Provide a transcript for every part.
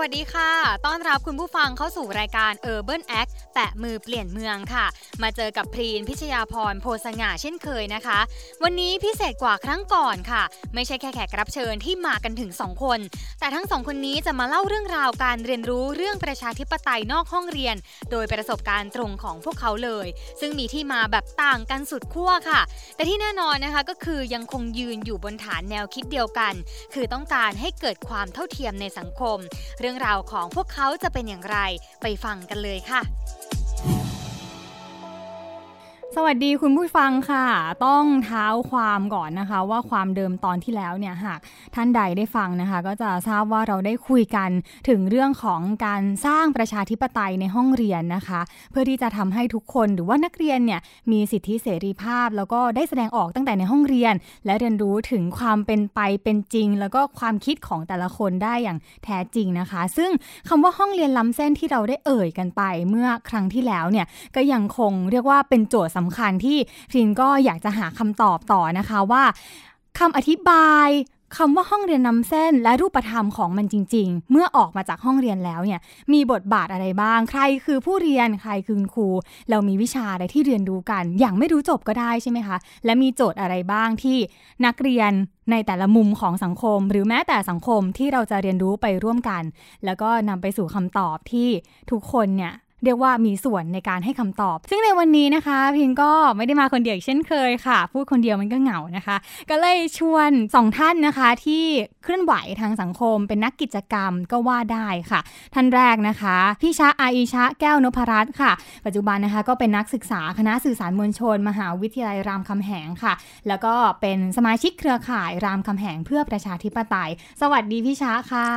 วัสดีค่ะ ต้อนรับคุณผู้ฟังเข้าสู่รายการ Urban Act แปะมือเปลี่ยนเมืองค่ะ มาเจอกับพรีนพิชยาพรโพสง่าเช่นเคยนะคะ วันนี้พิเศษกว่าครั้งก่อนค่ะ ไม่ใช่แค่แขกรับเชิญที่มากันถึง 2 คน แต่ทั้งสองคนนี้จะมาเล่าเรื่องราวการเรียนรู้เรื่องประชาธิปไตยนอกห้องเรียน โดยประสบการณ์ตรงของพวกเขาเลย ซึ่งมีที่มาแบบต่างกันสุดขั้วค่ะ แต่ที่แน่นอนนะคะก็คือยังคงยืนอยู่บนฐานแนวคิดเดียวกัน คือต้องการให้เกิดความเท่าเทียมในสังคมเรื่องราวของพวกเขาจะเป็นอย่างไรไปฟังกันเลยค่ะ สวัสดีคุณผู้ฟังค่ะ ต้องเท้าความก่อนนะคะ ว่าความเดิมตอนที่แล้วเนี่ยหากท่านใดได้ฟังนะคะ ก็จะทราบว่าเราได้คุยกันถึงเรื่องของการสร้างประชาธิปไตยในห้องเรียนนะคะ เพื่อที่จะทำให้ทุกคนหรือว่านักเรียนเนี่ยมีสิทธิเสรีภาพ แล้วก็ได้แสดงออกตั้งแต่ในห้องเรียน และเรียนรู้ถึงความเป็นไปเป็นจริง แล้วก็ความคิดของแต่ละคนได้อย่างแท้จริงนะคะ ซึ่งคำว่าห้องเรียนล้ำเส้นที่เราได้เอ่ยกันไป เมื่อครั้งที่แล้วเนี่ยก็ยังคงเรียกว่าเป็นโจทย์สำคัญที่พรินก็อยากจะหาคำตอบต่อนะคะว่าคำอธิบายคำว่าห้องเรียนนำเส้นและรูปธรรมของมันจริง ๆ เมื่อออกมาจากห้องเรียนแล้วเนี่ย มีบทบาทอะไรบ้าง ใครคือผู้เรียนใครคือครู เรามีวิชาอะไรที่เรียนรู้กัน อย่างไม่รู้จบก็ได้ใช่ไหมคะ และมีโจทย์อะไรบ้างที่นักเรียนในแต่ละมุมของสังคม หรือแม้แต่สังคมที่เราจะเรียนรู้ไปร่วมกัน แล้วก็นำไปสู่คำตอบที่ทุกคนเนี่ย เรียกว่ามีส่วนในการให้คำตอบ ซึ่งในวันนี้นะคะ พิงก็ไม่ได้มาคนเดียวเช่นเคยค่ะ พูดคนเดียวมันก็เหงานะคะ ก็เลยชวนสองท่านนะคะที่เคลื่อนไหวทางสังคม เป็นนักกิจกรรมก็ว่าได้ค่ะ ท่านแรกนะคะพี่ชะอาอิชะแก้วนพรัตน์ค่ะ ปัจจุบันนะคะก็เป็นนักศึกษาคณะสื่อสารมวลชน มหาวิทยาลัยรามคำแหงค่ะ แล้วก็เป็นสมาชิกเครือข่ายรามคำแหงเพื่อประชาธิปไตย สวัสดีพี่ชะค่ะ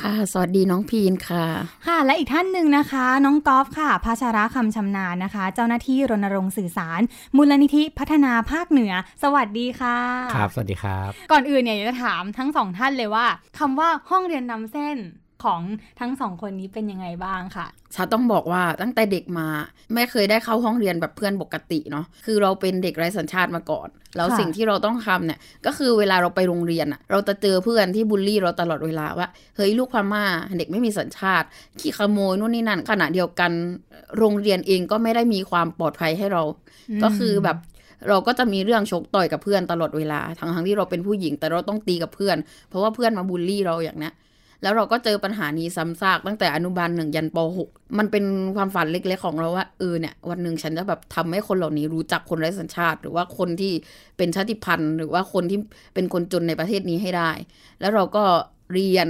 ค่ะ สวัสดีน้องพีนค่ะ ค่ะ และอีกท่านหนึ่งนะคะ น้องกอล์ฟค่ะภาชาระคำชำนาญนะคะ เจ้าหน้าที่รณรงค์สื่อสาร มูลนิธิพัฒนาภาคเหนือ สวัสดีค่ะ ครับ สวัสดีครับ ก่อนอื่นเนี่ยอยากจะถามทั้งสองท่านเลยว่าคำว่าห้องเรียนนำเส้น ของทั้งสองคนนี้เป็นยังไงบ้างค่ะชาต้องบอกว่าตั้งแต่เด็กมา ไม่เคยได้เข้าห้องเรียนแบบเพื่อนปกติเนาะคือเราเป็นเด็กไร้สัญชาติมาก่อน แล้วค่ะสิ่งที่เราต้องทำเนี่ยก็คือเวลาเราไปโรงเรียนอะเราจะเจอเพื่อนที่บูลลี่เราตลอดเวลาว่าเฮ้ยลูกพม่าเด็กไม่มีสัญชาติ ขี้ขโมยนู่นนี่นั่นขณะเดียวกันโรงเรียนเองก็ไม่ได้มีความปลอดภัยให้เรา ก็คือแบบเราก็จะมีเรื่องชกต่อยกับเพื่อนตลอดเวลา ทั้งทั้งๆที่เราเป็นผู้หญิงแต่เราต้องตีกับเพื่อน เพราะว่าเพื่อนมาบูลลี่เราอย่างเนี้ย แล้วเราก็เจอปัญหานี้ซ้ำซากตั้งแต่อนุบาลหนึ่งยันป .6 มันเป็นความฝันเล็กๆของเราว่าเออเนี่ยวันหนึ่งฉันจะแบบทำให้คนเหล่านี้รู้จักคนไร้สัญชาติ หรือว่าคนที่เป็นชาติพันธุ์ หรือว่าคนที่เป็นคนจนในประเทศนี้ให้ได้ แล้วเราก็เรียน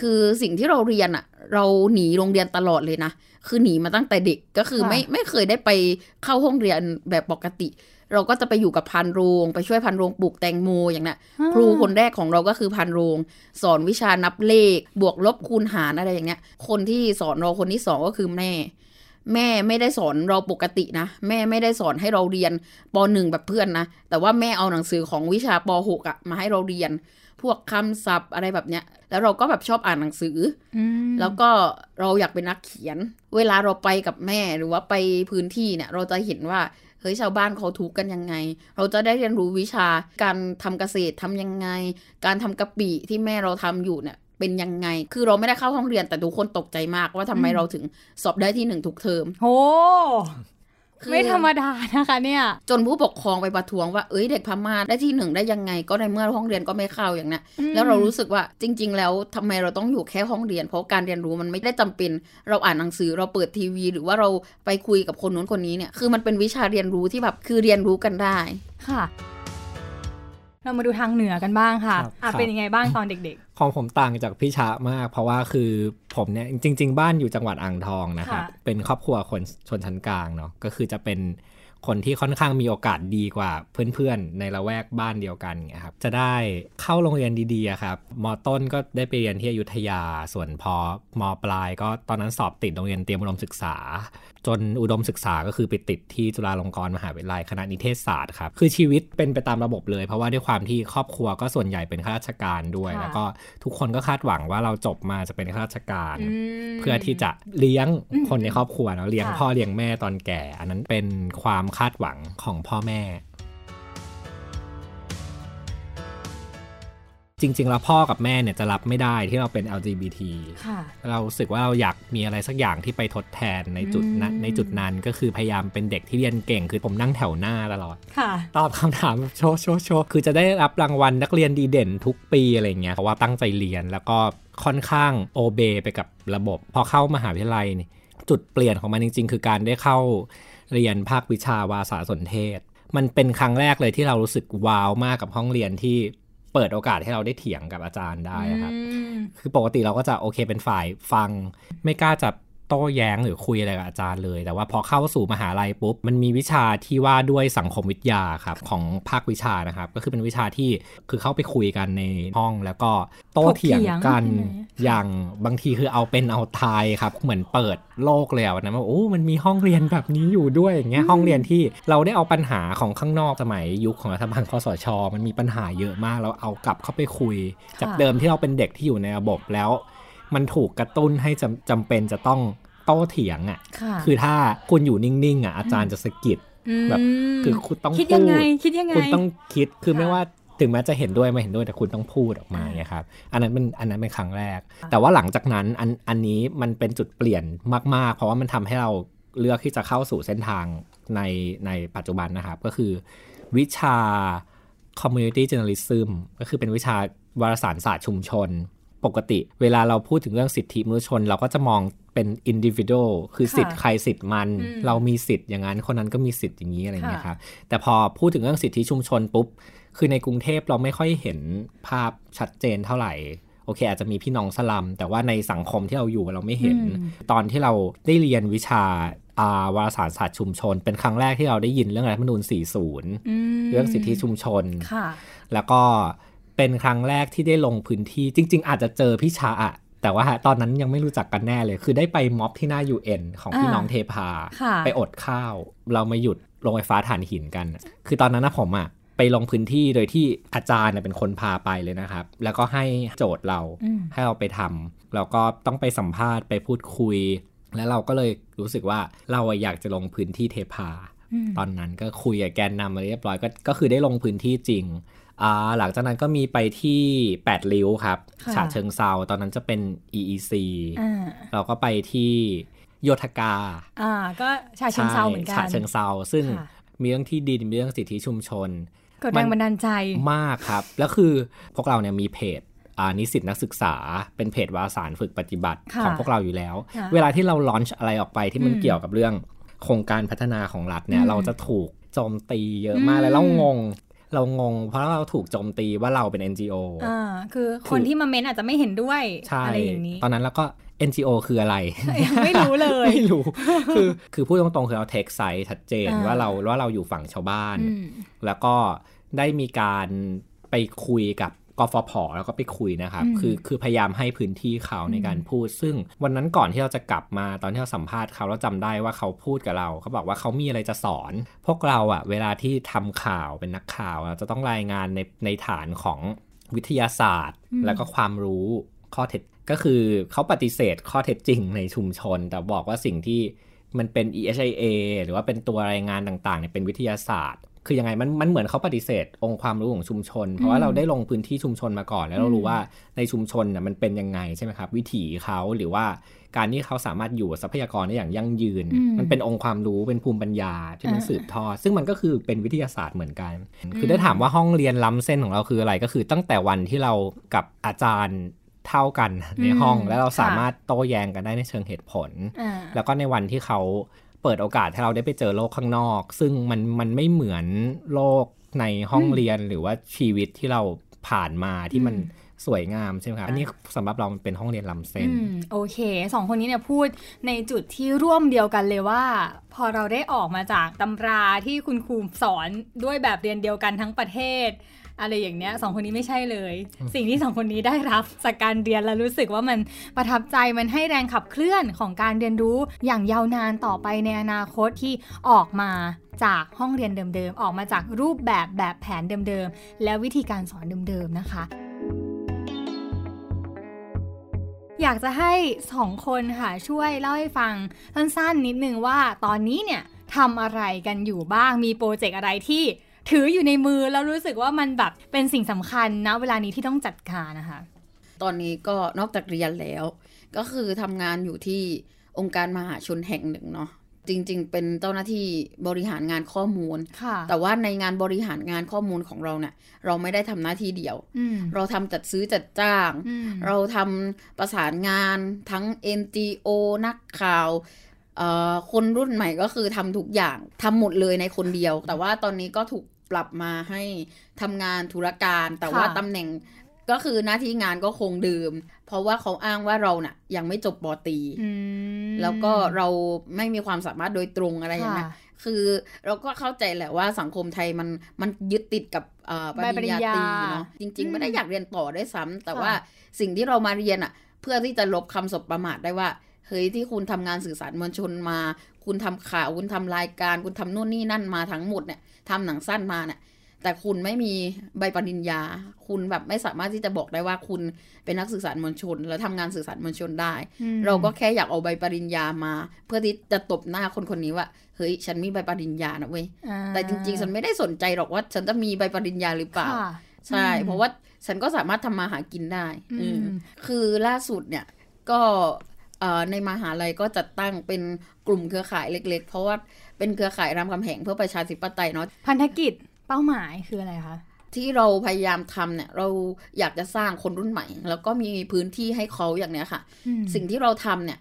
คือสิ่งที่เราเรียนอะเราหนีโรงเรียนตลอดเลยนะคือหนีมาตั้งแต่เด็กก็คือไม่ไม่เคยได้ไปเข้าห้องเรียนแบบปกติ เราก็จะไปอยู่กับพันโรงไปช่วยพันโรงปลูกแตงโมอย่างเนี้ยครูคนแรกของเราก็คือพันโรง สอนวิชานับเลข บวกลบคูณหารอะไรอย่างเงี้ย คนที่สอนเราคนที่สองก็คือแม่แม่ไม่ได้สอนเราปกตินะ แม่ไม่ได้สอนให้เราเรียนปหนึ่งแบบเพื่อนนะ แต่ว่าแม่เอาหนังสือของวิชาปหกอะมาให้เราเรียน พวกคำศัพท์อะไรแบบเนี้ย แล้วเราก็แบบชอบอ่านหนังสืออืมแล้วก็เราอยากเป็นนักเขียน เวลาเราไปกับแม่หรือว่าไปพื้นที่เนี่ย เราจะเห็นว่า เฮ้ยชาวบ้านเขาทุกข์กันยังไง เราจะได้เรียนรู้วิชาการทำเกษตรทำยังไง การทำกะปิที่แม่เราทำอยู่เนี่ยเป็นยังไง คือเราไม่ได้เข้าห้องเรียนแต่ทุกคนตกใจมากว่าทำไมเราถึงสอบได้ที่หนึ่งทุกเทอมโหคือ ไม่ธรรมดานะคะเนี่ย จนผู้ปกครองไปประท้วงว่าเอ้ยเด็กพม่าได้ที่หนึ่งได้ยังไง ก็ในเมื่อห้องเรียนก็ไม่เข้าอย่างเนี้ยอืมแล้วเรารู้สึกว่าจริง ๆ แล้วทำไมเราต้องอยู่แค่ห้องเรียน เพราะการเรียนรู้มันไม่ได้จำเป็น เราอ่านหนังสือเราเปิดทีวี หรือว่าเราไปคุยกับคนนู้นคนนี้เนี่ยคือมันเป็นวิชาเรียนรู้ที่แบบคือเรียนรู้กันได้ค่ะ เรามาดูทางเหนือกันบ้างค่ะครับอะครับเป็นยังไงบ้างตอนเด็ก ของผมต่างจากพี่ชะมาก เพราะว่าคือผมเนี่ยจริง ๆ บ้านอยู่จังหวัดอ่างทองนะครับค่ะเป็นครอบครัวคนชนชั้นกลางเนาะก็คือจะเป็นคนที่ค่อนข้างมีโอกาสดีกว่าเพื่อนๆ ในละแวกบ้านเดียวกันเงี้ยครับจะได้เข้าโรงเรียนดีๆอะครับมต้นก็ได้ไปเรียนที่อยุธยา ส่วนพอมปลาย ก็ตอนนั้นสอบติดโรงเรียนเตรียมอุดมศึกษา จนอุดมศึกษาก็คือไปติดที่จุฬาลงกรณ์มหาวิทยาลัยคณะนิเทศศาสตร์ครับ คือชีวิตเป็นไปตามระบบเลย เพราะว่าด้วยความที่ครอบครัวก็ส่วนใหญ่เป็นข้าราชการด้วยค่ะแล้วก็ทุกคนก็คาดหวังว่าเราจบมาจะเป็นข้าราชการๆอืมเพื่อที่จะเลี้ยงอืมคนในครอบครัวเนาะเลี้ยงค่ะพ่อเลี้ยงแม่ตอนแก่ อันนั้นเป็นความคาดหวังของพ่อแม่ จริง ๆ แล้วพ่อกับแม่เนี่ยจะรับไม่ได้ที่เราเป็น LGBT ค่ะเรารู้สึกว่าเราอยากมีอะไรสักอย่างที่ไปทดแทนในจุดนั้นอืมในจุดนั้นก็คือพยายามเป็นเด็กที่เรียนเก่ง คือผมนั่งแถวหน้าตลอดค่ะตอบคำถามแบบโชว์โชว์โชว์คือจะได้รับรางวัลนักเรียนดีเด่นทุกปีอะไรเงี้ยเพราะว่าตั้งใจเรียนแล้วก็ค่อนข้างโอเบไปกับระบบ พอเข้ามหาวิทยาลัยนี่จุดเปลี่ยนของมันจริง ๆ คือการได้เข้าเรียนภาควิชาวาสาสนเทศ มันเป็นครั้งแรกเลยที่เรารู้สึกว้าวมากกับห้องเรียนที่ เปิดโอกาสให้เราได้เถียงกับอาจารย์ได้ครับอืมคือปกติเราก็จะโอเคเป็นฝ่ายฟัง ไม่กล้าจะ โต้แย้งหรือคุยอะไรกับอาจารย์เลย แต่ว่าพอเข้าสู่มหาลัยปุ๊บ มันมีวิชาที่ว่าด้วยสังคมวิทยาครับของภาควิชานะครับ ก็คือเป็นวิชาที่คือเข้าไปคุยกันในห้องแล้วก็โต้เถียงกันถกเถียงใช่ไหมอย่างบางทีคือเอาเป็นเอาทายครับ เหมือนเปิดโลกเลยอะนะว่าโอ้มันมีห้องเรียนแบบนี้อยู่ด้วยอย่างเงี้ยห้องเรียนที่เราได้เอาปัญหาของข้างนอกสมัยยุคของรัฐบาลคอสช มันมีปัญหาเยอะมากเราเอากลับเข้าไปคุย จากเดิมที่เราเป็นเด็กที่อยู่ในระบบแล้ว มันถูกกระตุ้นให้จำจำเป็นจะต้องโต้เถียงอะค่ะ คือถ้าคุณอยู่นิ่งๆอะอาจารย์จะสะกิดแบบมคือคุณต้องคิดยังไงพูดคิดยังไงคุณต้องคิดคือค่ะไม่ว่าถึงแม้จะเห็นด้วยไม่เห็นด้วยแต่คุณต้องพูดออกมาไงครับ อันนั้นเป็นอันนั้นเป็นครั้งแรก แต่ว่าหลังจากนั้นอันอันนี้มันเป็นจุดเปลี่ยนมาก ๆ เพราะว่ามันทำให้เราเลือกที่จะเข้าสู่เส้นทางในในปัจจุบันนะครับ ก็คือ วิชา community journalism ก็คือเป็นวิชาวารสารศาสตร์ชุมชน ปกติเวลาเราพูดถึงเรื่องสิทธิมนุษยชน เราก็จะมองเป็น individual คือค่ะสิทธิ์ใครสิทธิ์มันอืมเรามีสิทธิ์อย่างนั้นคนนั้นก็มีสิทธิ์อย่างนี้อะไรอย่างเงี้ยค่ะครับแต่พอพูดถึงเรื่องสิทธิชุมชนปุ๊บ คือในกรุงเทพเราไม่ค่อยเห็นภาพชัดเจนเท่าไหร่โอเค อาจจะมีพี่น้องสลัม แต่ว่าในสังคมที่เราอยู่เราไม่เห็น ตอนที่เราได้เรียนวิชาอ่าวารสารศาสตร์ชุมชน เป็นครั้งแรกที่เราได้ยินเรื่องรัฐธรรมนูญ40มเรื่องสิทธิชุมชนค่ะแล้วก็ เป็นครั้งแรกที่ได้ลงพื้นที่จริง ๆ อาจจะเจอพี่ชาอะแต่ว่าตอนนั้นยังไม่รู้จักกันแน่เลย คือได้ไปม็อบที่หน้า UN ของพี่อ่าน้องเทพาค่ะไปอดข้าว เรามาหยุดโรงไฟฟ้าถ่านหินกัน คือตอนนั้นนะผมอะไปลงพื้นที่โดยที่อาจารย์น่ะเป็นคนพาไปเลยนะครับ แล้วก็ให้โจทย์เราอืมให้เราไปทำแล้วก็ต้องไปสัมภาษณ์ไปพูดคุย แล้วเราก็เลยรู้สึกว่าเราอะอยากจะลงพื้นที่เทพาอืม ตอนนั้นก็คุยกับแกนนำมาเรียบร้อยก็ก็คือได้ลงพื้นที่จริงอ่าหลังจากนั้นก็มีไปที่ 8 ริ้วครับค่ะฉะเชิงเซาตอนนั้นจะเป็น EEC อ่าเราก็ไปที่โยธกาอ่าก็ชาเชิงเซาเหมือนกันใช่ฉะเชิงเซาซึ่งค่ะมีเรื่องที่ดินมีเรื่องสิทธิชุมชนเกิดแรงบันดาลใจมากครับ แล้วคือพวกเราเนี่ยมีเพจอ่านิสิตนักศึกษาเป็นเพจวารสารฝึกปฏิบัติค่ะของพวกเราอยู่แล้วค่ะเวลาที่เราลอนช์อะไรออกไปที่มันอืมเกี่ยวกับเรื่อง โครงการพัฒนาของรัฐเนี่ยอืมเราจะถูกโจมตีเยอะมากอืมเลยเรางงเรางง เพราะเราถูกโจมตีว่าเราเป็น NGO อ่าคือคนที่มาเม้นอาจจะไม่เห็นด้วยใช่อะไรอย่างนี้ ตอนนั้นแล้วก็ NGO คืออะไร ไม่รู้เลย ไม่รู้ คือคือพูดตรงๆ คือเราเทคไซต์ชัดเจนอ่าว่าเราว่าเราอยู่ฝั่งชาวบ้านอืมแล้วก็ได้มีการไปคุยกับ กฟผแล้วก็ไปคุยนะครับอืมคือคือพยายามให้พื้นที่เขาในการพูด ซึ่งวันนั้นก่อนที่เราจะกลับมาตอนที่เราสัมภาษณ์เขาเราจำได้ว่าเขาพูดกับเราเขาบอกว่าเขามีอะไรจะสอน พวกเราอะเวลาที่ทำข่าวเป็นนักข่าวเราจะต้องรายงานในในฐานของวิทยาศาสตร์อืมแล้วก็ความรู้ข้อเท็จก็คือเขาปฏิเสธข้อเท็จจริงในชุมชน แต่บอกว่าสิ่งที่มันเป็น EHIA หรือว่าเป็นตัวรายงานต่างๆเนี่ยเป็นวิทยาศาสตร์ คือยังไงมันมันเหมือนเขาปฏิเสธ องค์ความรู้ของชุมชน เพราะว่าเราได้ลงพื้นที่ชุมชนมาก่อน แล้วเรารู้ว่าในชุมชนน่ะมันเป็นยังไงใช่ไหมครับ วิถีเขาหรือว่าการที่เขาสามารถอยู่กับทรัพยากรได้อย่างยั่งยืนอืมมันเป็นองค์ความรู้เป็นภูมิปัญญาที่มันอ่าสืบทอดซึ่งมันก็คือเป็นวิทยาศาสตร์เหมือนกัน คือได้ถามว่าห้องเรียนล้ำเส้นของเราคืออะไรก็คือตั้งแต่วันที่เรากับอาจารย์เท่ากันในห้องอืมแล้วเราค่ะสามารถโต้แย้งกันได้ในเชิงเหตุผลอ่าแล้วก็ในวันที่เขา เปิดโอกาสให้เราได้ไปเจอโลกข้างนอก ซึ่งมันมันไม่เหมือนโลกในห้องเรียนหรือว่าชีวิตที่เราผ่านมาที่มันอืมสวยงามใช่ไหมครับ อันนี้สำหรับเรามันเป็นห้องเรียนลำเส้นอืมโอเค สองคนนี้เนี่ยพูดในจุดที่ร่วมเดียวกันเลยว่า พอเราได้ออกมาจากตำราที่คุณครูสอนด้วยแบบเรียนเดียวกันทั้งประเทศ อะไรอย่างเนี้ยสองคนนี้ไม่ใช่เลย สิ่งที่สองคนนี้ได้รับจากการเรียนแล้วรู้สึกว่ามันประทับใจมันให้แรงขับเคลื่อนของการเรียนรู้อย่างยาวนานต่อไปในอนาคตที่ออกมาจากห้องเรียนเดิมๆ ออกมาจากรูปแบบแบบแผนเดิมๆ และวิธีการสอนเดิมๆ นะคะอยากจะให้สองคนค่ะช่วยเล่าให้ฟังสั้นๆนิดนึงว่าตอนนี้เนี่ยทำอะไรกันอยู่บ้างมีโปรเจกต์อะไรที่ ถืออยู่ในมือแล้วรู้สึกว่ามันแบบเป็นสิ่งสำคัญนะเวลานี้ที่ต้องจัดการนะคะ ตอนนี้ก็นอกจากเรียนแล้ว ก็คือทำงานอยู่ที่องค์การมหาชนแห่งหนึ่งเนาะจริง ๆ เป็นเจ้าหน้าที่บริหารงานข้อมูลค่ะแต่ว่าในงานบริหารงานข้อมูลของเราเนี่ย เราไม่ได้ทำหน้าที่เดียวอืมเราทำจัดซื้อจัดจ้างอืมเราทำประสานงานทั้ง NGO นักข่าวเอ่อคนรุ่นใหม่ก็คือทำทุกอย่างทำหมดเลยในคนเดียว แต่ว่าตอนนี้ก็ถูก ปรับมาให้ทำงานธุรการแต่ว่าตำแหน่งก็คือหน้าที่งานก็คงเดิม เพราะว่าเขาอ้างว่าเราน่ะ ยังไม่จบปอตรีอืมแล้วก็เราไม่มีความสามารถโดยตรงอะไรอย่างเงี้ยค่ะคือเราก็เข้าใจแหละว่าสังคมไทยมันมันยึดติดกับเอ่อปใบปริริญญญาญาตรีเนาะจริงอืๆมไม่ได้อยากเรียนต่อได้วยซ้ำแต่ค่ะว่าสิ่งที่เรามาเรียนอะ เพื่อที่จะลบคำสบประมาทได้ว่า เฮ้ยที่คุณทำงานสื่อสารมวลชนมา คุณทำข่าวคุณทำรายการ คุณทำนู่นนี่นั่นมาทั้งหมดเนี่ยทำหนังสั้นมาเนี่ยแต่คุณไม่มีใบปริญญา คุณแบบไม่สามารถที่จะบอกได้ว่าคุณเป็นนักสื่อสารมวลชน แล้วทำงานสื่อสารมวลชนได้อืมเราก็แค่อยากเอาใบปริญญามา เพื่อที่จะตบหน้าคนคนนี้ว่าเฮ้ยฉันมีใบปริญญานะเว้ยอ่าแต่จริง ๆ ฉันไม่ได้สนใจหรอกว่า ฉันจะมีใบปริญญาหรือเปล่าค่ะใช่อืมเพราะว่าฉันก็สามารถทำมาหากินได้ อืมอืมคือล่าสุดเนี่ยก็เอ่อ ในมหาลัยก็จัดตั้งเป็นกลุ่มเครือข่ายเล็ก ๆ เพราะว่าเป็นเครือข่ายรามคำแหงเพื่อประชาธิปไตยเนาะพันธกิจเป้าหมายคืออะไรคะที่เราพยายามทำเนี่ย เราอยากจะสร้างคนรุ่นใหม่ แล้วก็มีพื้นที่ให้เขาอย่างเนี้ยค่ะอืมสิ่งที่เราทำเนี่ย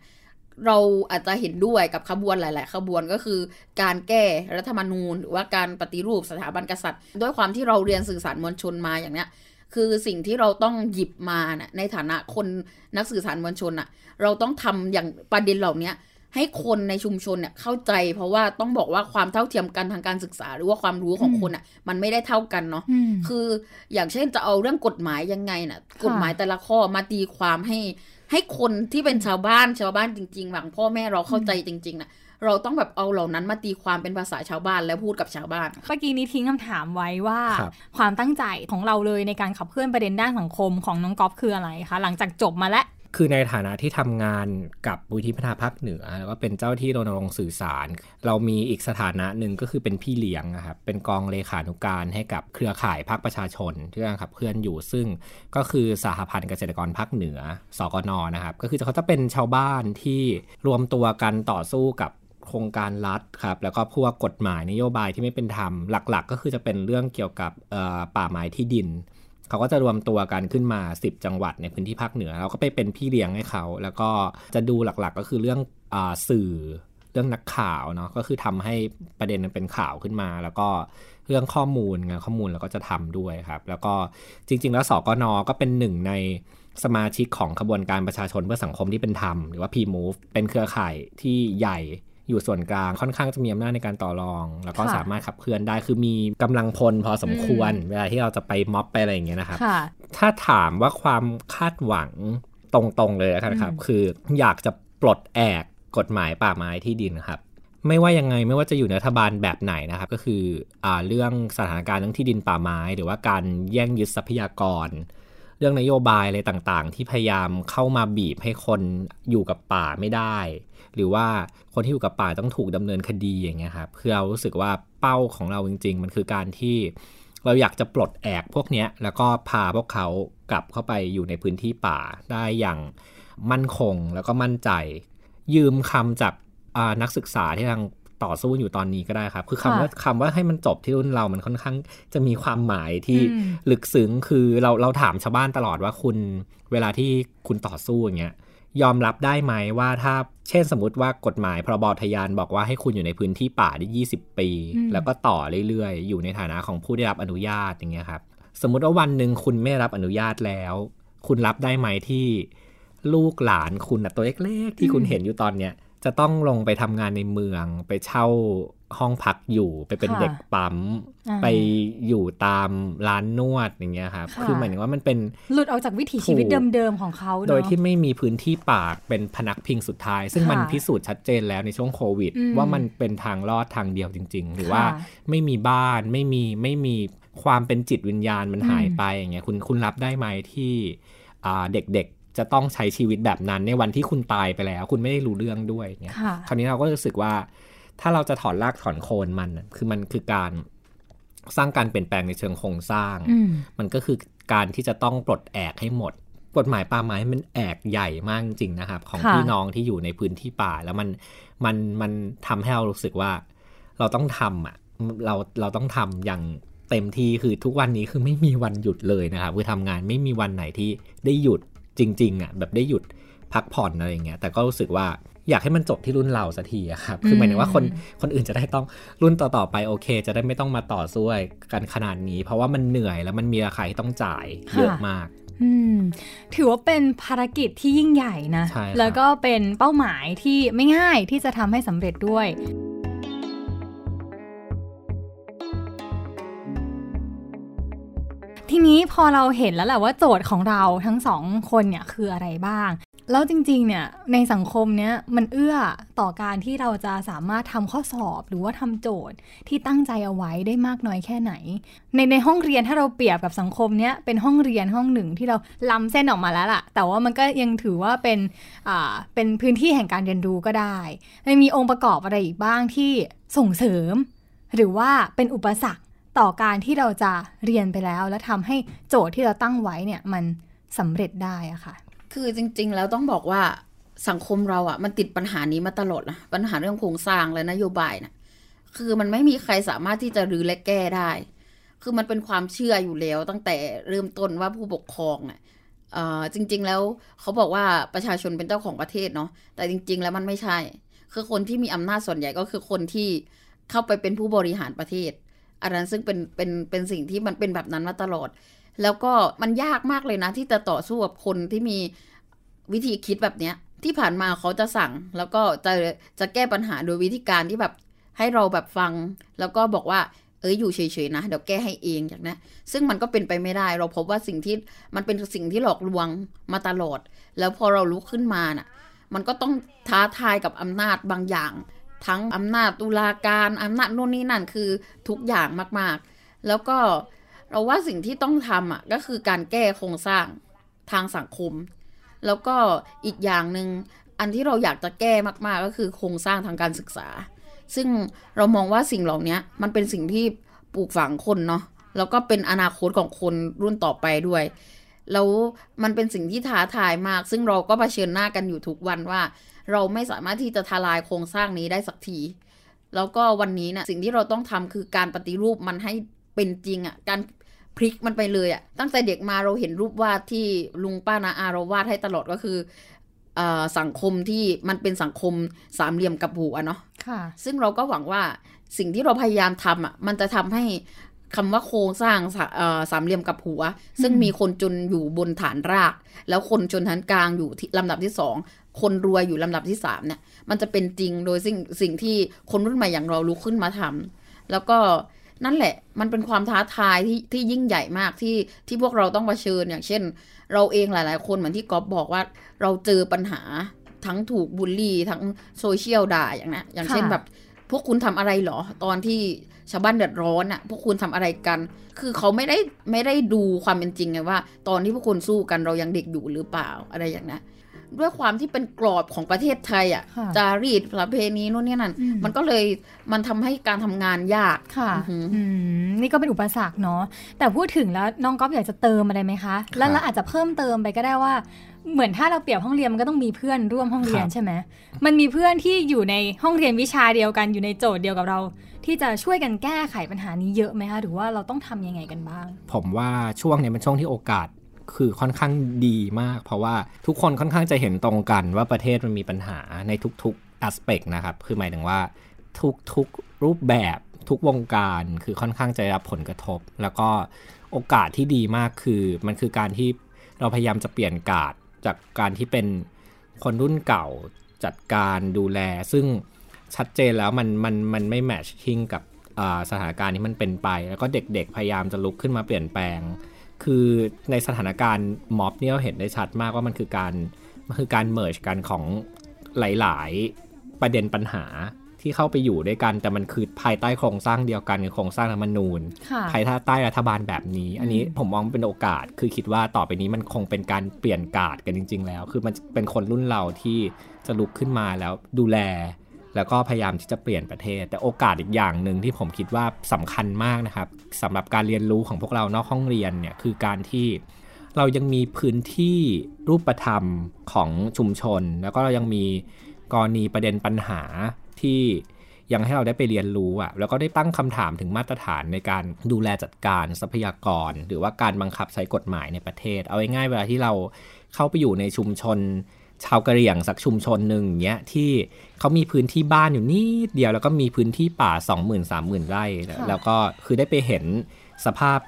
เราอาจจะเห็นด้วยกับขบวนหลาย ๆ ขบวนก็คือ การแก้รัฐธรรมนูญ หรือว่าการปฏิรูปสถาบันกษัตริย์ ด้วยความที่เราเรียนสื่อสารมวลชนมาอย่างเนี้ย คือสิ่งที่เราต้องหยิบมาเนี่ยในฐานะคนนักสื่อสารมวลชนอะเราต้องทำอย่างประเด็นเหล่านี้ให้คนในชุมชนเนี่ยเข้าใจ เพราะว่าต้องบอกว่าความเท่าเทียมกันทางการศึกษา หรือว่าความรู้ของคนอะมันไม่ได้เท่ากันเนาะอืมคืออย่างเช่นจะเอาเรื่องกฎหมายยังไงน่ะ กฎหมายแต่ละข้อมาตีความให้ ให้คนที่เป็นชาวบ้านชาวบ้านจริงๆหวังพ่อแม่เราเข้าใจจริงๆน่ะ เราต้องแบบเอาเหล่านั้นมาตีความเป็นภาษาชาวบ้านแล้วพูดกับชาวบ้านเมื่อกี้นี้ทิ้งคำถามไว้ว่าครับความตั้งใจของเราเลยในการขับเคลื่อนประเด็นด้านสังคมของน้องก๊อฟคืออะไรคะหลังจากจบมาแล้วคือในฐานะที่ทำงานกับมูลที่พัฒนาภาคเหนือ แล้วก็เป็นเจ้าที่รณรงค์สื่อสาร เรามีอีกสถานะหนึ่งก็คือเป็นพี่เลี้ยงนะครับเป็นกองเลขานุการให้กับเครือข่ายภาคประชาชนที่กำลังขับเคลื่อนอยู่ ซึ่งก็คือสหพันธ์เกษตรกรภาคเหนือสกนนะครับก็คือเขาจะเป็นชาวบ้านที่รวมตัวกันต่อสู้กับ โครงการรัฐครับ แล้วก็พวกกฎหมายนโยบายที่ไม่เป็นธรรมหลัก ๆ ก็คือจะเป็นเรื่องเกี่ยวกับป่าไม้ที่ดิน เขาก็จะรวมตัวกันขึ้นมา 10 จังหวัดในพื้นที่ภาคเหนือ เราก็ไปเป็นพี่เลี้ยงให้เขา แล้วก็จะดูหลักๆ ก็คือเรื่องอสื่อเรื่องนักข่าวเนาะก็คือทำให้ประเด็นมันเป็นข่าวขึ้นมา แล้วก็เรื่องข้อมูลงานข้อมูลเราก็จะทำด้วยครับ แล้วก็จริง ๆ แล้วสกนก็เป็นหนึ่งในสมาชิกของขบวนการประชาชนเพื่อสังคมที่เป็นธรรม หรือว่า P-Move เป็นเครือข่ายที่ใหญ่ อยู่ส่วนกลางค่อนข้างจะมีอำนาจในการต่อรอง แล้วก็ค่ะสามารถขับเคลื่อนได้คือมีกำลังพลพอสมควร เวลาที่เราจะไปม็อบไปอะไรอย่างเงี้ยนะครับค่ะถ้าถามว่าความคาดหวังตรงๆเลยนะครับอืมคืออยากจะปลดแอกกฎหมายป่าไม้ที่ดินครับไม่ว่ายังไงไม่ว่าจะอยู่ในรัฐบาลแบบไหนนะครับ ก็คืออ่าเรื่องสถานการณ์เรื่องที่ดินป่าไม้ หรือว่าการแย่งยึดทรัพยากร เรื่องนโยบายอะไรต่างๆ ที่พยายามเข้ามาบีบให้คนอยู่กับป่าไม่ได้ หรือว่าคนที่อยู่กับป่าต้องถูกดำเนินคดีอย่างเงี้ยครับคือเรารู้สึกว่าเป้าของเราจริง ๆ มันคือการที่เราอยากจะปลดแอกพวกเนี้ยแล้วก็พาพวกเขากลับเข้าไปอยู่ในพื้นที่ป่าได้อย่างมั่นคงแล้วก็มั่นใจ ยืมคำจากอ่านักศึกษาที่กำลังต่อสู้อยู่ตอนนี้ก็ได้ครับ คือคำว่าคำว่าให้มันจบที่รุ่นเรามันค่อนข้างจะมีความหมายที่อืมลึกซึ้งคือเราเราถามชาวบ้านตลอดว่าคุณเวลาที่คุณต่อสู้อย่างเงี้ย ยอมรับได้ไหมว่าถ้าเช่นสมมติว่ากฎหมายพรบทยานบอกว่าให้คุณอยู่ในพื้นที่ป่าได้ 20 ปีอืมแล้วก็ต่อเรื่อยๆ อยู่ในฐานะของผู้ได้รับอนุญาตอย่างเงี้ยครับ สมมุติว่าวันหนึ่งคุณไม่รับอนุญาตแล้ว คุณรับได้ไหมที่ลูกหลานคุณน่ะตัวเล็กๆ ที่คุณเห็นอยู่ตอนเนี้ยจะต้องลงไปทำงานในเมืองไปเช่า ห้องพักอยู่ไปเป็นค่ะเด็กปั๊มอ่าไปอยู่ตามร้านนวดอย่างเงี้ยครับค่ะคือหมายถึงว่ามันเป็นหลุดออกจากวิถีชีวิตถูกเดิมๆของเขาเนอะโดยที่ไม่มีพื้นที่ป่าเป็นพนักพิงสุดท้าย ซึ่งค่ะมันพิสูจน์ชัดเจนแล้วในช่วงโควิดอืมว่ามันเป็นทางรอดทางเดียวจริง ๆ หรือค่ะว่าไม่มีบ้านไม่มีไม่มีความเป็นจิตวิญญาณมันอืมหายไปอย่างเงี้ยคุณคุณรับได้ไหมที่อ่าเด็กๆจะต้องใช้ชีวิตแบบนั้นในวันที่คุณตายไปแล้ว คุณไม่ได้รู้เรื่องด้วยเงี้ยค่ะคราวนี้เราก็รู้สึกว่า ถ้าเราจะถอนรากถอนโคนมันน่ะคือมันคือการสร้างการเปลี่ยนแปลงในเชิงโครงสร้างอืมมันก็คือการที่จะต้องปลดแอกให้หมดกฎหมายป่าไม้มันแอกใหญ่มากจริงๆนะครับ ของค่ะพี่น้องที่อยู่ในพื้นที่ป่า แล้วมันมันมันทำให้เรารู้สึกว่า เราต้องทำอะเราเราต้องทำอย่างเต็มที่คือทุกวันนี้คือไม่มีวันหยุดเลยนะครับคือทำงานไม่มีวันไหนที่ได้หยุดจริงๆอะแบบได้หยุดพักผ่อนอะไรอย่างเงี้ยแต่ก็รู้สึกว่า อยากให้มันจบที่รุ่นเราสักทีอะครับ คือหมายถึงว่าคนคนอื่นจะได้ต้องรุ่นต่อๆไปโอเค จะได้ไม่ต้องมาต่อสู้กันขนาดนี้ เพราะว่ามันเหนื่อยแล้วมันมีราคาที่ต้องจ่ายเยอะมากอืมถือว่าเป็นภารกิจที่ยิ่งใหญ่นะใช่ครับแล้วก็เป็นเป้าหมายที่ไม่ง่ายที่จะทำให้สำเร็จด้วยทีนี้พอเราเห็นแล้วแหละว่าโจทย์ของเราทั้งสองคนเนี่ยคืออะไรบ้าง แล้วจริงๆ เนี่ยในสังคมเนี้ยมันเอื้อต่อการที่เราจะสามารถทำข้อสอบหรือว่าทำโจทย์ที่ตั้งใจเอาไว้ได้มากน้อยแค่ไหน ในในห้องเรียนถ้าเราเปรียบกับสังคมเนี้ยเป็นห้องเรียนห้องหนึ่งที่เราล้ำเส้นออกมาแล้วล่ะ แต่ว่ามันก็ยังถือว่าเป็นอ่าเป็นพื้นที่แห่งการเรียนรู้ก็ได้มันมีองค์ประกอบอะไรอีกบ้างที่ส่งเสริม หรือว่าเป็นอุปสรรคต่อการที่เราจะเรียนไปแล้ว และทำให้โจทย์ที่เราตั้งไว้เนี่ยมันสำเร็จได้อะค่ะ คือจริง ๆ แล้วต้องบอกว่าสังคมเราอะ่ะ มันติดปัญหานี้มาตลอดนะปัญหาเรื่องโครงสร้างและนโยบายนะคือมันไม่มีใครสามารถที่จะรื้อและแก้ได้ คือมันเป็นความเชื่ออยู่แล้ว ตั้งแต่เริ่มต้นว่าผู้ปกครองเนี่ยอ่อจริง ๆ แล้วเขาบอกว่าประชาชนเป็นเจ้าของประเทศเนาะแต่จริง ๆ แล้วมันไม่ใช่ คือคนที่มีอำนาจส่วนใหญ่ก็คือคนที่เข้าไปเป็นผู้บริหารประเทศอันนั้นซึ่งเป็นเป็นเป็นสิ่งที่มันเป็นแบบนั้นมาตลอด แล้วก็มันยากมากเลยนะ ที่จะต่อสู้กับคนที่มีวิธีคิดแบบเนี้ย ที่ผ่านมาเขาจะสั่ง แล้วก็จะจะแก้ปัญหาโดยวิธีการที่แบบให้เราแบบฟัง แล้วก็บอกว่า เอ้ยอยู่เฉยๆนะเดี๋ยวแก้ให้เองอย่างนี้ซึ่งมันก็เป็นไปไม่ได้ เราพบว่าสิ่งที่มันเป็นสิ่งที่หลอกลวงมาตลอด แล้วพอเราลุกขึ้นมาน่ะ มันก็ต้องท้าทายกับอำนาจบางอย่าง ทั้งอำนาจตุลาการอำนาจโน่นนี่นั่นคือทุกอย่างมากๆ แล้วก็ เราว่าสิ่งที่ต้องทำอะก็คือการแก้โครงสร้างทางสังคม แล้วก็อีกอย่างหนึ่งอันที่เราอยากจะแก้มาก ๆ ก็คือโครงสร้างทางการศึกษา ซึ่งเรามองว่าสิ่งเหล่านี้มันเป็นสิ่งที่ปลูกฝังคนเนาะแล้วก็เป็นอนาคตของคนรุ่นต่อไปด้วย แล้วมันเป็นสิ่งที่ท้าทายมาก ซึ่งเราก็เผชิญหน้ากันอยู่ทุกวันว่า เราไม่สามารถที่จะทลายโครงสร้างนี้ได้สักที แล้วก็วันนี้นะ่ะสิ่งที่เราต้องทำคือการปฏิรูปมันให้เป็นจริงอะ่ะ การ พลิกมันไปเลยอะ่ะตั้งแต่เด็กมาเราเห็นรูปวาดที่ลุงป้านาอาเราวาดให้ตลอดก็คือเออสังคมที่มันเป็นสังคมสามเหลี่ยมกับหัวเนาะค่ะ ซึ่งเราก็หวังว่าสิ่งที่เราพยายามทำอะมันจะทำให้คำว่าโครงสร้างสาเอ่อสามเหลี่ยมกับหัว ซึ่งมีคนจนอยู่บนฐานราก แล้วคนจนฐานกลางอยู่ที่ลำดับที่สองคนรวยอยู่ลำดับที่สามเนี่ย มันจะเป็นจริงโดยสิ่งสิ่งที่คนรุ่นใหม่อย่างเราลุกขึ้นมาทำแล้วก็ นั่นแหละ มันเป็นความท้าทายที่ที่ยิ่งใหญ่มากที่ที่พวกเราต้องเผชิญอย่างเช่น เราเองหลาย ๆ คนเหมือนที่ก๊อฟบอกว่า เราเจอปัญหาทั้งถูกบูลลี่ทั้งโซเชียลด่าอย่างนี้อย่างเช่นค่ะแบบพวกคุณทำอะไรเหรอ ตอนที่ชาวบ้านเดือดร้อนอะ่ะ พวกคุณทำอะไรกัน คือเขาไม่ได้ไม่ได้ดูความเป็นจริงไงว่า ตอนที่พวกคุณสู้กันเรายังเด็กอยู่หรือเปล่าอะไรอย่างนี้น ด้วยความที่เป็นกรอบของประเทศไทยอะค่ะ่ะ จารีตประเพณีนู่นนี่นั่นอืมมันก็เลยมันทำให้การทำงานยากค่ะอือหืออืมนี่ก็เป็นอุปสรรคเนาะแต่พูดถึงแล้วน้องก๊อฟอยากจะเติมอะไรไหมคะ แล้วเราอาจจะเพิ่มเติมไปก็ได้ว่าเหมือนถ้าเราเปรียบห้องเรียนมันก็ต้องมีเพื่อนร่วมห้องเรียนครับใช่ไหม มันมีเพื่อนที่อยู่ในห้องเรียนวิชาเดียวกันอยู่ในโจทย์เดียวกับเรา ที่จะช่วยกันแก้ไขปัญหานี้เยอะไหมคะหรือว่าเราต้องทำยังไงกันบ้าง ผมว่าช่วงเนี้ยเป็นช่วงที่โอกาส คือค่อนข้างดีมาก เพราะว่าทุกคนค่อนข้างจะเห็นตรงกันว่าประเทศมันมีปัญหาในทุกๆ aspect นะครับ คือหมายถึงว่าทุกๆรูปแบบทุกวงการคือค่อนข้างจะรับผลกระทบ แล้วก็โอกาสที่ดีมากคือ มันคือการที่เราพยายามจะเปลี่ยนกาดจากการที่เป็นคนรุ่นเก่าจัดการดูแล ซึ่งชัดเจนแล้วมันมันมันไม่แมทชิ่งกับสถานการณ์ที่มันเป็นไป แล้วก็เด็กๆพยายามจะลุกขึ้นมาเปลี่ยนแปลง คือในสถานการณ์ม็อบเนี่ยเราเห็นได้ชัดมากว่ามันคือการมันคือการเมิร์ชกันของหลาย ๆ ประเด็นปัญหาที่เข้าไปอยู่ด้วยกัน แต่มันคือภายใต้โครงสร้างเดียวกันคือโครงสร้างรัฐธรรมนูญค่ะภายใต้รัฐบาลแบบนี้ อันนี้ผมมองเป็นโอกาส คือคิดว่าต่อไปนี้มันคงเป็นการเปลี่ยนกาดกันจริง ๆ แล้ว คือมันเป็นคนรุ่นเราที่จะลุกขึ้นมาแล้วดูแล แล้วก็พยายามที่จะเปลี่ยนประเทศ แต่โอกาสอีกอย่างหนึ่งที่ผมคิดว่าสำคัญมากนะครับสำหรับการเรียนรู้ของพวกเรานอกห้องเรียนเนี่ยคือการที่เรายังมีพื้นที่รูปธรรมของชุมชน แล้วก็เรายังมีกรณีประเด็นปัญหาที่ยังให้เราได้ไปเรียนรู้อะแล้วก็ได้ตั้งคำถามถึงมาตรฐานในการดูแลจัดการทรัพยากร หรือว่าการบังคับใช้กฎหมายในประเทศ เอาง่ายๆเวลาที่เราเข้าไปอยู่ในชุมชน ชาวกะเหรี่ยงสักชุมชนหนึ่งเงี้ยที่เขามีพื้นที่บ้านอยู่นิดเดียวแล้วก็มีพื้นที่ป่า 20,000 30,000ไร่ แล้วก็คือได้ไปเห็นสภาพ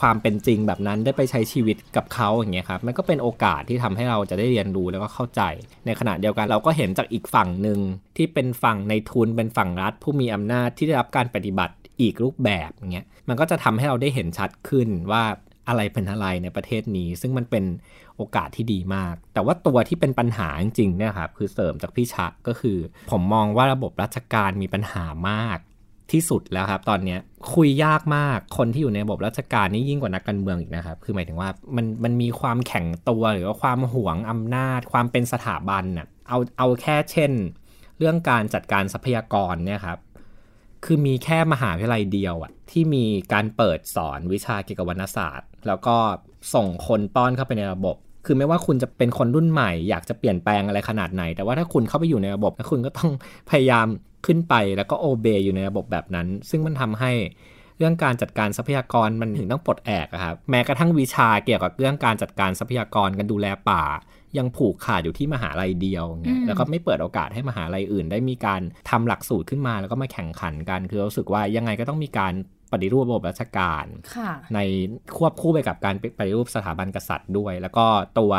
ความเป็นจริงแบบนั้นได้ไปใช้ชีวิตกับเขาอย่างเงี้ยครับมันก็เป็นโอกาสที่ทำให้เราจะได้เรียนรู้แล้วก็เข้าใจ ในขณะเดียวกันเราก็เห็นจากอีกฝั่งหนึ่งที่เป็นฝั่งในทุนเป็นฝั่งรัฐ ผู้มีอำนาจที่ได้รับการปฏิบัติอีกรูปแบบอย่างเงี้ยมันก็จะทำให้เราได้เห็นชัดขึ้นว่า อะไรเป็นอะไรในประเทศนี้ ซึ่งมันเป็นโอกาสที่ดีมาก แต่ว่าตัวที่เป็นปัญหาจริงๆเนี่ยครับคือเสริมจากพี่ชะก็คือ ผมมองว่าระบบราชการมีปัญหามากที่สุดแล้วครับ ตอนนี้คุยยากมากคนที่อยู่ในระบบราชการนี่ยิ่งกว่านักการเมืองอีกนะครับ คือหมายถึงว่ามันมันมีความแข็งตัวหรือว่าความหวงอำนาจ ความเป็นสถาบันน่ะเอาเอาแค่เช่น เรื่องการจัดการทรัพยากรเนี่ยครับ คือมีแค่มหาวิทยาลัยเดียวอะที่มีการเปิดสอนวิชาเกี่ยวกับวรรณศาสตร์ แล้วก็ส่งคนป้อนเข้าไปในระบบ คือไม่ว่าคุณจะเป็นคนรุ่นใหม่ อยากจะเปลี่ยนแปลงอะไรขนาดไหน แต่ว่าถ้าคุณเข้าไปอยู่ในระบบคุณก็ต้องพยายามขึ้นไปแล้วก็โอเบอยู่ในระบบแบบนั้น ซึ่งมันทำให้เรื่องการจัดการทรัพยากรมันถึงต้องปลดแอกครับแม้กระทั่งวิชาเกี่ยวกับเรื่องการจัดการทรัพยากรกันดูแลป่า ยังผูกขาดอยู่ที่มหาลัยเดียวเงี้ยแล้วก็ไม่เปิดโอกาสให้มหาลัยอื่น ได้มีการทำหลักสูตรขึ้นมาแล้วก็มาแข่งขันกันคือรู้สึกว่ายังไงก็ต้องมีการ ปฏิรูประบบราชการในควบคู่ไปกับการปฏิรูปสถาบันกษัตริย์ด้วย แล้วก็ตัว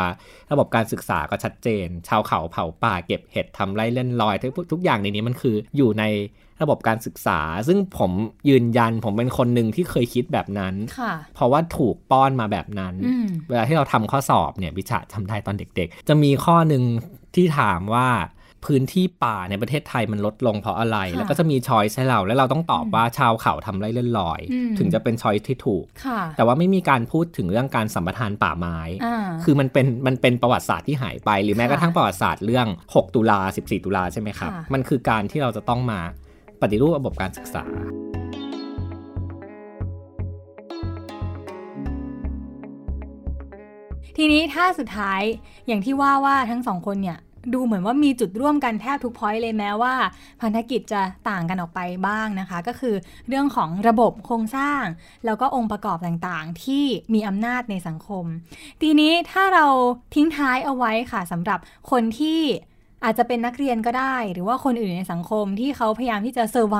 ระบบการศึกษาก็ชัดเจน ชาวเขาเผ่าป่าเก็บเห็ดทำไร่เล่นลอยทุกทุกอย่างในนี้มันคืออยู่ในระบบการศึกษา ซึ่งผมยืนยันผมเป็นคนหนึ่งที่เคยคิดแบบนั้น เพราะว่าถูกป้อนมาแบบนั้น เวลาที่เราทำข้อสอบเนี่ยวิชาทำได้ตอนเด็ก ๆ จะมีข้อหนึ่งที่ถามว่า พื้นที่ป่าในประเทศไทยมันลดลงเพราะอะไร แล้วก็จะมีช้อยส์ให้เรา แล้วเราต้องตอบว่าชาวเขาทำไรเล่นลอย ถึงจะเป็นช้อยส์ที่ถูก แต่ว่าไม่มีการพูดถึงเรื่องการสัมปทานป่าไม้ คือมันเป็นมันเป็นประวัติศาสตร์ที่หายไป หรือแม้กระทั่งประวัติศาสตร์เรื่อง 6 ตุลา 14 ตุลาใช่ไหมครับ มันคือการที่เราจะต้องมาปฏิรูประบบการศึกษาทีนี้ถ้าสุดท้ายอย่างที่ว่าว่าทั้งสองคนเนี่ย ดูเหมือนว่ามีจุดร่วมกันแทบทุกพอยต์เลยแม้ว่า พันธกิจจะต่างกันออกไปบ้างนะคะ ก็คือเรื่องของระบบโครงสร้าง แล้วก็องค์ประกอบต่างๆ ที่มีอำนาจในสังคม ทีนี้ถ้าเราทิ้งท้ายเอาไว้ค่ะสำหรับคนที่อาจจะเป็นนักเรียนก็ได้ หรือว่าคนอื่นในสังคมที่เขาพยายามที่จะเซอร์ไว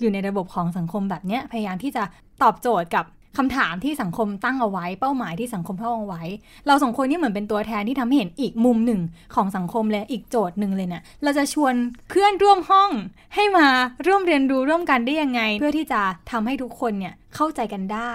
อยู่ในระบบของสังคมแบบนี้พยายามที่จะตอบโจทย์กับ คำถามที่สังคมตั้งเอาไว้ เป้าหมายที่สังคมตั้งเอาไว้ เราสองคนนี่เหมือนเป็นตัวแทนที่ทำให้เห็นอีกมุมหนึ่งของสังคมเลยอีกโจทย์หนึ่งเลยเนะี่ยเราจะชวนเพื่อนร่วมห้องให้มาร่วมเรียนรู้ร่วมกันได้ยังไง เพื่อที่จะทำให้ทุกคนเนี่ยเข้าใจกันได้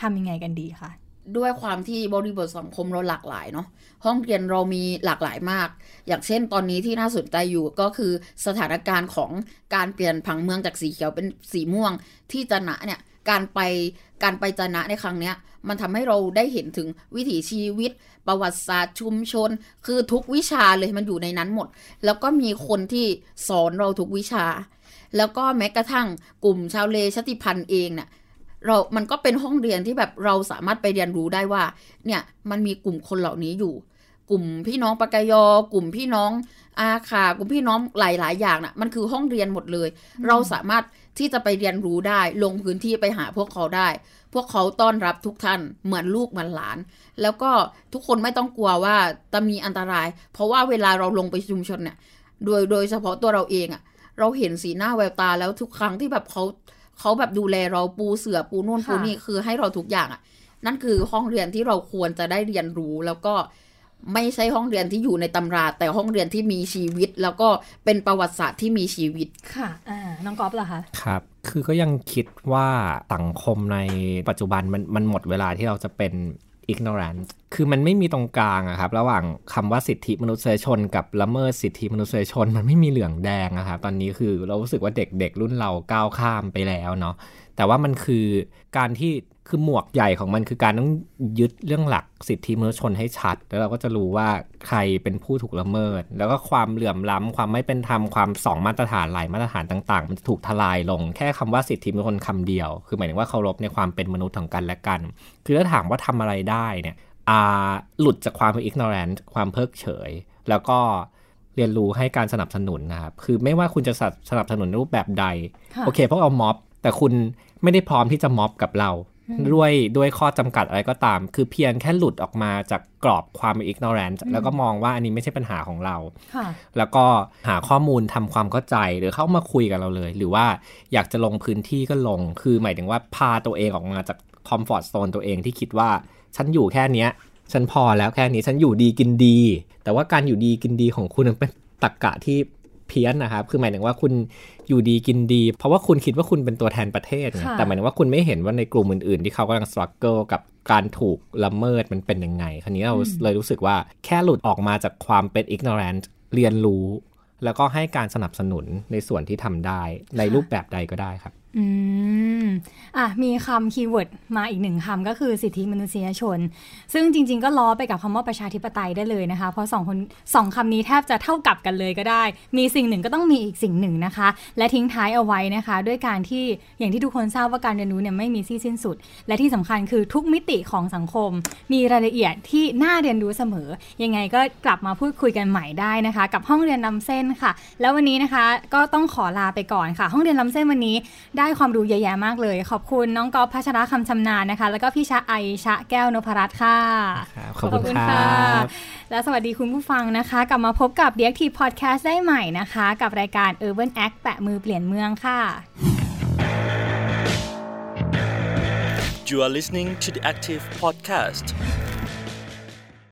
ทำยังไงกันดีคะด้วยความที่บริบทสังคมเราหลากหลายเนาะห้องเรียนเรามีหลากหลายมาก อย่างเช่นตอนนี้ที่น่าสนใจอยู่ก็คือสถานการณ์ของการเปลี่ยนผังเมืองจากสีเขียวเป็นสีม่วงที่จะนะเนี่ย การไปการไปจนะในครั้งเนี้ย มันทำให้เราได้เห็นถึงวิถีชีวิต ประวัติศาสตร์ชุมชน คือทุกวิชาเลยมันอยู่ในนั้นหมด แล้วก็มีคนที่สอนเราทุกวิชา แล้วก็แม้กระทั่งกลุ่มชาวเลชติพันธ์เองเนี่ยเรา มันก็เป็นห้องเรียนที่แบบเราสามารถไปเรียนรู้ได้ว่า เนี่ย มันมีกลุ่มคนเหล่านี้อยู่ กลุ่มพี่น้องปากยอ กลุ่มพี่น้องอาคากลุ่มพี่น้องหลายๆ อย่างนะ่ะ มันคือห้องเรียนหมดเลย เราสามารถ ที่จะไปเรียนรู้ได้ลงพื้นที่ไปหาพวกเขาได้ พวกเขาต้อนรับทุกท่านเหมือนลูกเหมือนหลาน แล้วก็ทุกคนไม่ต้องกลัวว่าจะมีอันตราย เพราะว่าเวลาเราลงไปชุมชนเนี่ยโดยโดยเฉพาะตัวเราเองอะ่ะเราเห็นสีหน้าแววตาแล้วทุกครั้งที่แบบเขาเขาแบบดูแลเราปูเสือปูนู่นปูนี่คือให้เราทุกอย่างอะ่ะนั่นคือห้องเรียนที่เราควรจะได้เรียนรู้แล้วก็ ไม่ใช่ห้องเรียนที่อยู่ในตำรา แต่ห้องเรียนที่มีชีวิต แล้วก็เป็นประวัติศาสตร์ที่มีชีวิตค่ะอ่าน้องก๊อฟเหรอคะครับคือก็ยังคิดว่าสังคมในปัจจุบันมันมันหมดเวลาที่เราจะเป็น ignorant คือมันไม่มีตรงกลางอะครับ ระหว่างคำว่าสิทธิมนุษยชน กับละเมิดสิทธิมนุษยชน มันไม่มีเหลืองแดงอะครับตอนนี้คือเรารู้สึกว่าเด็กๆรุ่นเราก้าวข้ามไปแล้วเนาะ แต่ว่ามันคือการที่คือหมวกใหญ่ของมันคือการต้องยึดเรื่องหลักสิทธิมนุษยชนให้ชัด แล้วเราก็จะรู้ว่าใครเป็นผู้ถูกละเมิด แล้วก็ความเหลื่อมล้ำความไม่เป็นธรรมความสองมาตรฐานหลายมาตรฐานต่างๆ มันถูกทลายลง แค่คำว่าสิทธิมนุษยชนคำเดียว คือหมายถึงว่าเคารพในความเป็นมนุษย์ของกันและกัน คือถ้าถามว่าทำอะไรได้เนี่ยอ่าหลุดจากความเป็น ignorant ความเพิกเฉย แล้วก็เรียนรู้ให้การสนับสนุนนะครับ คือไม่ว่าคุณจะสนับสนุนรูปแบบใด โอเคพวกเอาม็อบ แต่คุณไม่ได้พร้อมที่จะม็อบกับเรา ด้วยด้วยข้อจำกัดอะไรก็ตาม คือเพียงแค่หลุดออกมาจากกรอบความเป็น ignorant แล้วก็มองว่าอันนี้ไม่ใช่ปัญหาของเรา แล้วก็หาข้อมูลทำความเข้าใจหรือเข้ามาคุยกับเราเลย หรือว่าอยากจะลงพื้นที่ก็ลง คือหมายถึงว่าพาตัวเองออกมาจาก comfort zone ตัวเองที่คิดว่าฉันอยู่แค่เนี้ยฉันพอแล้วแค่นี้ฉันอยู่ดีกินดี แต่ว่าการอยู่ดีกินดีของคุณเป็นตรรกะที่ เพี้ยนนะครับ คือหมายถึงว่าคุณอยู่ดีกินดี เพราะว่าคุณคิดว่าคุณเป็นตัวแทนประเทศ แต่หมายถึงว่าคุณไม่เห็นว่าในกลุ่มอื่นๆ ที่เขากำลัง struggle กับการถูกละเมิดมันเป็นยังไง คราวนี้เราเลยรู้สึกว่าแค่หลุดออกมาจากความเป็น ignorant เรียนรู้ แล้วก็ให้การสนับสนุนในส่วนที่ทำได้ในรูปแบบใดก็ได้ครับ อืม อะ มีคำ keyword มาอีกหนึ่งคำก็คือสิทธิมนุษยชน ซึ่งจริง ๆ ก็ล้อไปกับคำว่าประชาธิปไตยได้เลยนะคะ เพราะสองคนสองคำนี้แทบจะเท่ากับกันเลยก็ได้ มีสิ่งหนึ่งก็ต้องมีอีกสิ่งหนึ่งนะคะ และทิ้งท้ายเอาไว้นะคะ ด้วยการที่อย่างที่ทุกคนทราบว่าการเรียนรู้เนี่ยไม่มีที่สิ้นสุด และที่สำคัญคือทุกมิติของสังคม มีรายละเอียดที่น่าเรียนรู้เสมอ ยังไงก็กลับมาพูดคุยกันใหม่ได้นะคะ กับห้องเรียนลำเส้นค่ะ แล้ววันนี้นะคะก็ต้องขอลาไปก่อนค่ะ ห้องเรียนลำเส้นวันนี้ได้ความรู้เยอะแยะมากเลย ขอบคุณน้องกอล์ฟพัชระคำชำนาญนะคะ แล้วก็พี่ชะไอชะแก้วนพรัตน์ค่ะ ขอบคุณค่ะ และสวัสดีคุณผู้ฟังนะคะ กลับมาพบกับ d ี t Podcast ได้ใหม่นะคะ กับรายการ Urban Act แปะมือเปลี่ยนเมืองค่ะ You are listening to the Active Podcast